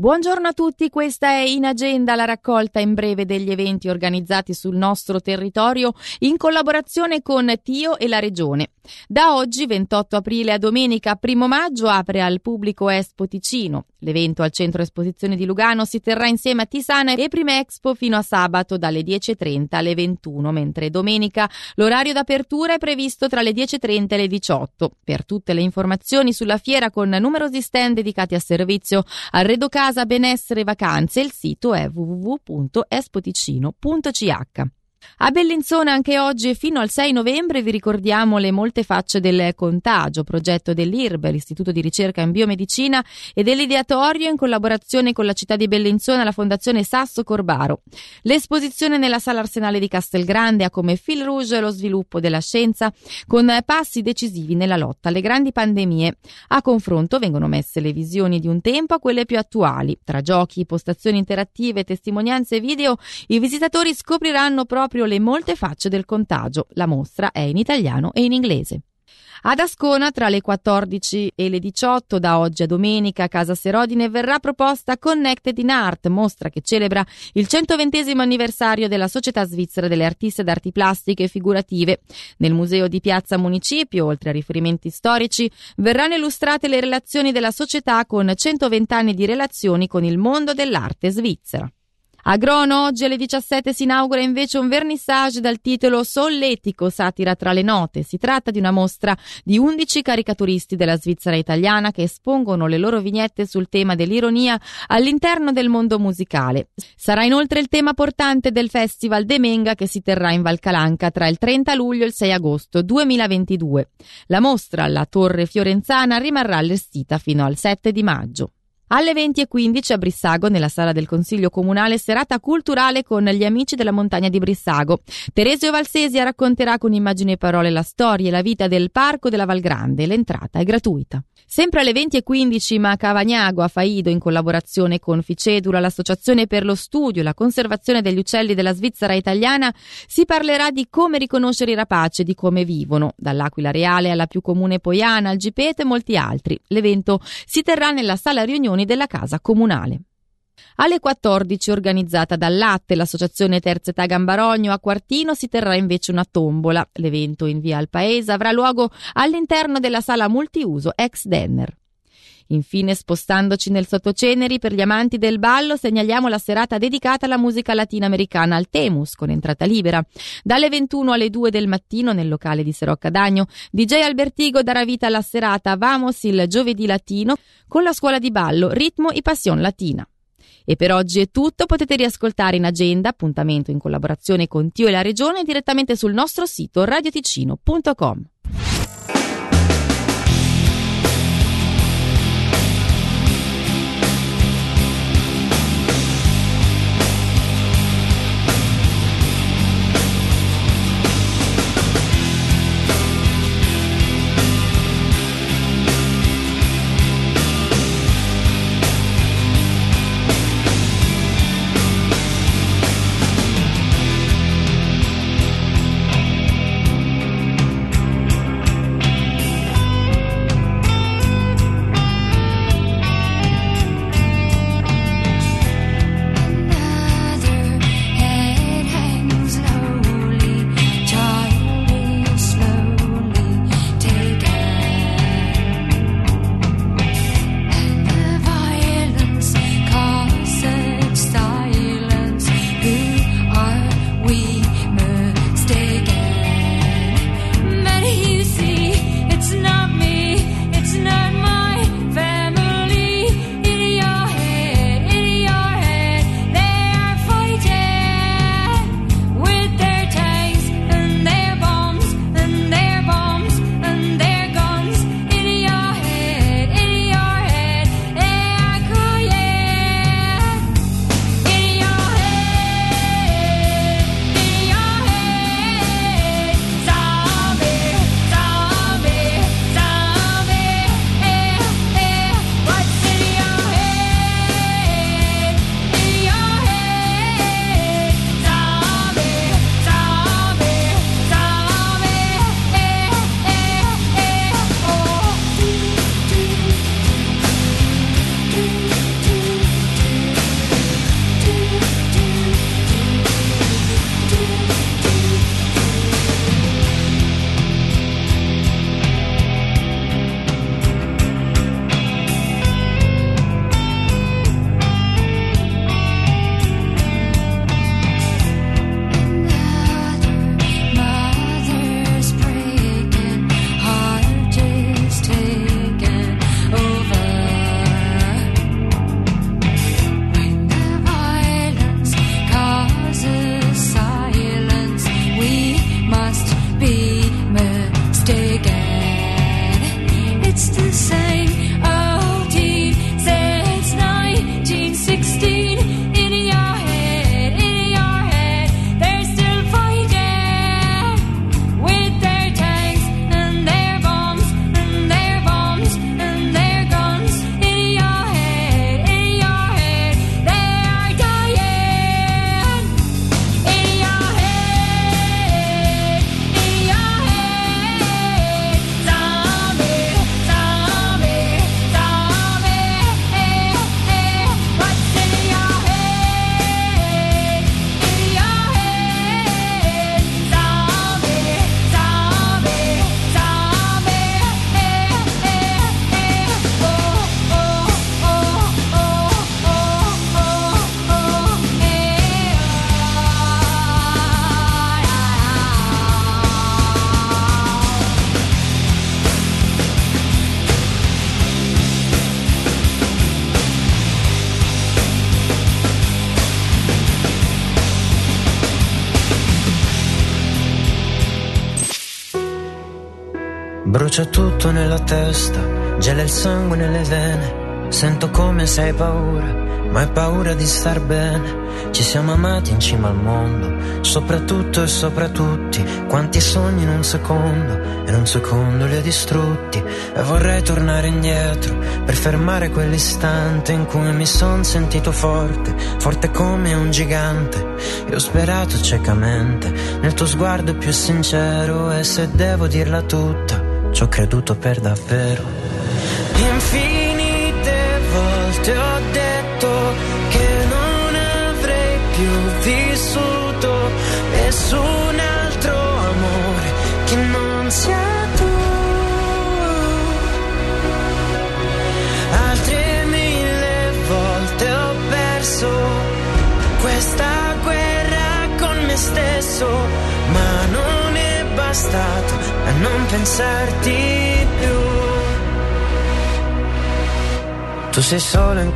Buongiorno a tutti, questa è in agenda la raccolta in breve degli eventi organizzati sul nostro territorio in collaborazione con Tio e la Regione. Da oggi, 28 aprile a domenica 1 maggio, apre al pubblico Espo Ticino. L'evento al centro esposizione di Lugano si terrà insieme a Tisana e Prime Expo fino a sabato dalle 10.30 alle 21, mentre domenica l'orario d'apertura è previsto tra le 10.30 e le 18. Per tutte le informazioni sulla fiera con numerosi stand dedicati a servizio, arredo casa, benessere e vacanze, il sito è www.espoticino.ch. A Bellinzona anche oggi e fino al 6 novembre vi ricordiamo le molte facce del contagio, progetto dell'IRB, l'Istituto di ricerca in biomedicina e dell'ideatorio in collaborazione con la città di Bellinzona e la Fondazione Sasso Corbaro. L'esposizione nella Sala Arsenale di Castelgrande ha come fil rouge lo sviluppo della scienza con passi decisivi nella lotta alle grandi pandemie. A confronto vengono messe le visioni di un tempo a quelle più attuali. Tra giochi, postazioni interattive, testimonianze video, i visitatori scopriranno proprio proprio le molte facce del contagio. La mostra è in italiano e in inglese. Ad Ascona, tra le 14 e le 18, da oggi a domenica, a Casa Serodine verrà proposta Connected in Art, mostra che celebra il 120 anniversario della Società Svizzera delle Artiste d'Arti Plastiche e Figurative. Nel Museo di Piazza Municipio, oltre a riferimenti storici, verranno illustrate le relazioni della società con 120 anni di relazioni con il mondo dell'arte svizzera. A Grono oggi alle 17 si inaugura invece un vernissage dal titolo Solletico, satira tra le note. Si tratta di una mostra di 11 caricaturisti della Svizzera italiana che espongono le loro vignette sul tema dell'ironia all'interno del mondo musicale. Sarà inoltre il tema portante del Festival De Menga che si terrà in Valcalanca tra il 30 luglio e il 6 agosto 2022. La mostra alla Torre Fiorenzana rimarrà allestita fino al 7 di maggio. Alle 20.15 a Brissago, nella sala del Consiglio Comunale, serata culturale con gli amici della montagna di Brissago. Teresio Valsesia racconterà con immagini e parole la storia e la vita del Parco della Val Grande. L'entrata è gratuita. Sempre alle 20.15 ma a Cavagnago, a Faido, in collaborazione con Ficedula, l'Associazione per lo Studio e la Conservazione degli Uccelli della Svizzera italiana, si parlerà di come riconoscere i rapaci e di come vivono, dall'Aquila Reale alla più comune Poiana, al Gipete e molti altri. L'evento si terrà nella sala riunione riunioni della Casa Comunale. Alle 14, organizzata dal Latte, l'associazione Terza Età Gambarogno, a Quartino si terrà invece una tombola. L'evento in via al paese avrà luogo all'interno della sala multiuso ex Denner. Infine, spostandoci nel sottoceneri, per gli amanti del ballo, segnaliamo la serata dedicata alla musica latinoamericana al Temus, con entrata libera. Dalle 21 alle 2 del mattino, nel locale di Serocca Dagno, DJ Albertigo darà vita alla serata Vamos il giovedì latino con la scuola di ballo Ritmo e Passion Latina. E per oggi è tutto, potete riascoltare in agenda, appuntamento in collaborazione con Tio e la Regione direttamente sul nostro sito radioticino.com. Brucia tutto nella testa, gela il sangue nelle vene. Sento come sei paura, ma hai paura di star bene. Ci siamo amati in cima al mondo, soprattutto e sopra tutti. Quanti sogni in un secondo, in un secondo li ho distrutti. E vorrei tornare indietro per fermare quell'istante in cui mi son sentito forte, forte come un gigante. E ho sperato ciecamente nel tuo sguardo più sincero. E se devo dirla tutta, ci ho creduto per davvero. Infinite volte ho detto che non avrei più vissuto nessun altro amore che non sia tu. Altre mille volte ho perso questa guerra con me stesso, bastato a non pensarti più. Tu sei solo in